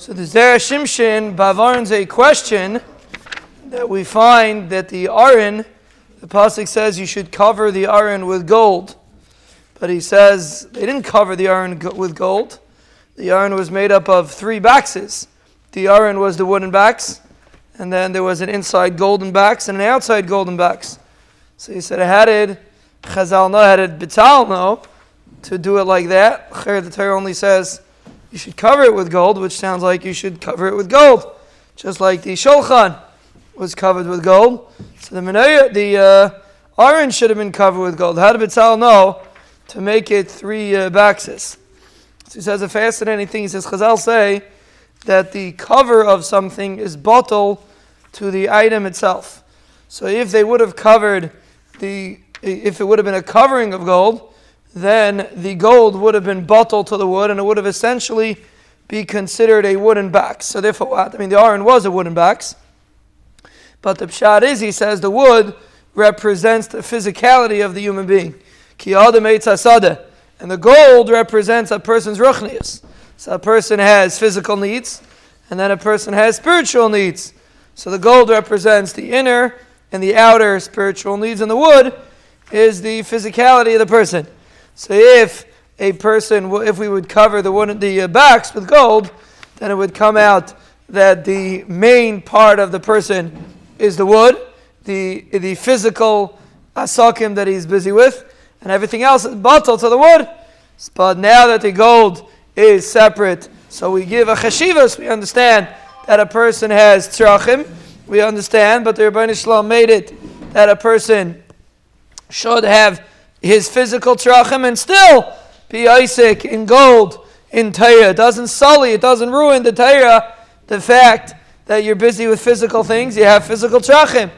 So the Zera Shimshon Bavarn's a question that we find that the Aron, the pasuk says you should cover the Aron with gold, but he says they didn't cover the Aron with gold. The Aron was made up of three boxes. The Aron was the wooden box, and then there was an inside golden box and an outside golden box. So he said, "I had it." Chazal no, had it Bital no, to do it like that. Khir the Torah only says you should cover it with gold, which sounds like you should cover it with gold, just like the Shulchan was covered with gold. So the Menaya, the uh, orange should have been covered with gold. How did Bitzal know to make it three uh, boxes? So he says a fascinating thing. He says Chazal say that the cover of something is batel to the item itself. So if they would have covered the, if it would have been a covering of gold, then the gold would have been bottled to the wood and it would have essentially be considered a wooden box. So therefore? I mean the iron was a wooden box. But the pshat is, he says, the wood represents the physicality of the human being. And the gold represents a person's ruchnius. So a person has physical needs, and then a person has spiritual needs. So the gold represents the inner and the outer spiritual needs, and the wood is the physicality of the person. So if a person, if we would cover the one the uh, backs with gold, then it would come out that the main part of the person is the wood, the the physical asakim that he's busy with, and everything else is bottled to the wood. But now that the gold is separate, so we give a cheshivas, we understand that a person has tzrachim, we understand, but the Ribbono Shel Olam made it that a person should have his physical tzrachim and still be Isaac in gold in Torah. It doesn't sully, it doesn't ruin the Torah, the fact that you're busy with physical things, you have physical tzrachim.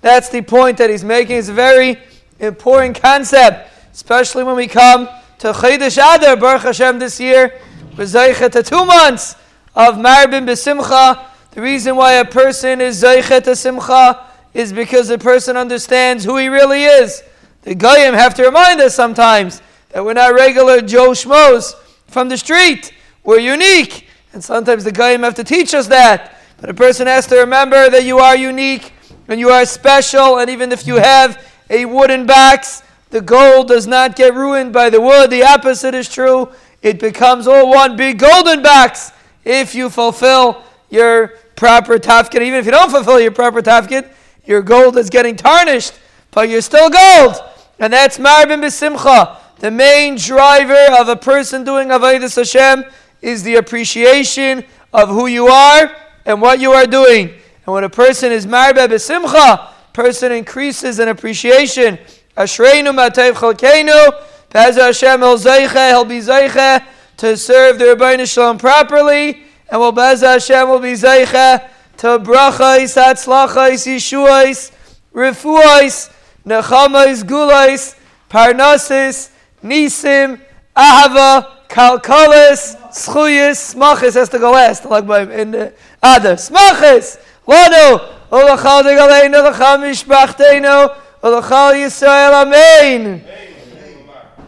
That's the point that he's making. It's a very important concept, especially when we come to Chodesh Adar, Baruch Hashem, this year. We're to two months of Marbin Besimcha. The reason why a person is Zeichet to Simcha is because the person understands who he really is. The Goyim have to remind us sometimes that we're not regular Joe Schmoes from the street. We're unique. And sometimes the Goyim have to teach us that. But a person has to remember that you are unique and you are special. And even if you have a wooden box, the gold does not get ruined by the wood. The opposite is true. It becomes all one big golden box if you fulfill your proper tafkid. Even if you don't fulfill your proper tafkid, your gold is getting tarnished, but you're still gold. And that's Marbin B'Simcha. The main driver of a person doing Avodah Hashem is the appreciation of who you are and what you are doing. And when a person is Marbin B'Simcha, person increases in appreciation. Ashreinu Matev Chalkeinu, Pez Hashem El Zeiche, he'll be Zeiche to serve the Ribbono Shel Olam properly, and will Bez Hashem will be Zeiche to brachais, hatzlachais, yeshuais, refuais, nechamais, gulais, parnasis, nisim, ahava, kalkalis, schuyis, smachis has to go last, like by in the other. Smachis, lanu, olachal de galeinu, olachal mishpachtenu, olachal Yisrael, amen. amen.